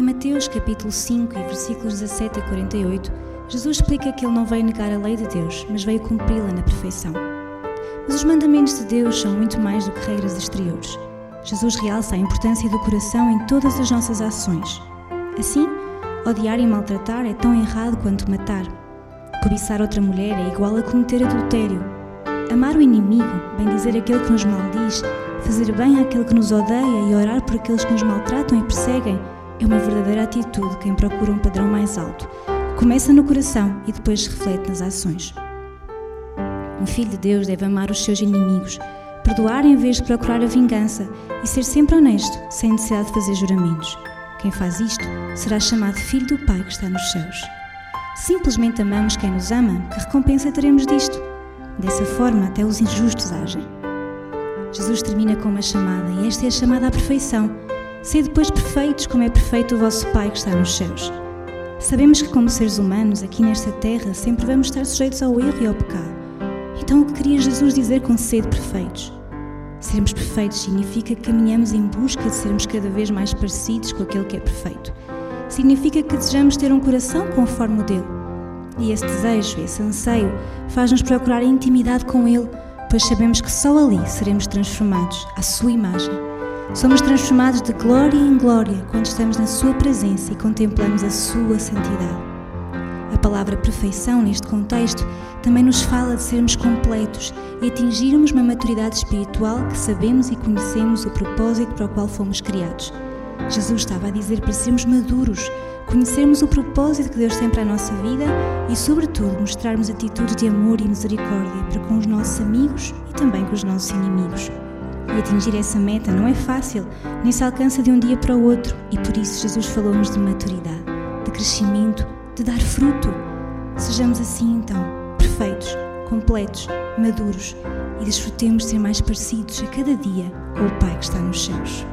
Mateus capítulo 5 e versículos 17 a 48, Jesus explica que ele não veio negar a lei de Deus, mas veio cumpri-la na perfeição. Mas os mandamentos de Deus são muito mais do que regras exteriores. Jesus realça a importância do coração em todas as nossas ações. Assim, odiar e maltratar é tão errado quanto matar. Cobiçar outra mulher é igual a cometer adultério. Amar o inimigo, bem dizer aquele que nos maldiz, fazer bem àquele que nos odeia e orar por aqueles que nos maltratam e perseguem é uma verdadeira atitude quem procura um padrão mais alto, começa no coração e depois reflete nas ações. Um filho de Deus deve amar os seus inimigos, perdoar em vez de procurar a vingança e ser sempre honesto, sem necessidade de fazer juramentos. Quem faz isto será chamado filho do Pai que está nos céus. Simplesmente amamos quem nos ama, que recompensa teremos disto? Dessa forma, até os injustos agem. Jesus termina com uma chamada, e esta é a chamada à perfeição. Sede depois perfeitos, como é perfeito o vosso Pai que está nos céus. Sabemos que, como seres humanos, aqui nesta terra, sempre vamos estar sujeitos ao erro e ao pecado. Então, o que queria Jesus dizer com sede perfeitos? Sermos perfeitos significa que caminhamos em busca de sermos cada vez mais parecidos com aquele que é perfeito. Significa que desejamos ter um coração conforme o dele. E esse desejo, esse anseio, faz-nos procurar intimidade com ele, pois sabemos que só ali seremos transformados à sua imagem Somos transformados de glória em glória quando estamos na Sua presença e contemplamos a Sua santidade. A palavra perfeição, neste contexto, também nos fala de sermos completos e atingirmos uma maturidade espiritual que sabemos e conhecemos o propósito para o qual fomos criados. Jesus estava a dizer para sermos maduros, conhecermos o propósito que Deus tem para a nossa vida e, sobretudo, mostrarmos atitudes de amor e misericórdia para com os nossos amigos e também com os nossos inimigos. E atingir essa meta não é fácil, nem se alcança de um dia para o outro, e por isso Jesus falou-nos de maturidade, de crescimento, de dar fruto. Sejamos assim então, perfeitos, completos, maduros e desfrutemos de ser mais parecidos a cada dia com o Pai que está nos céus.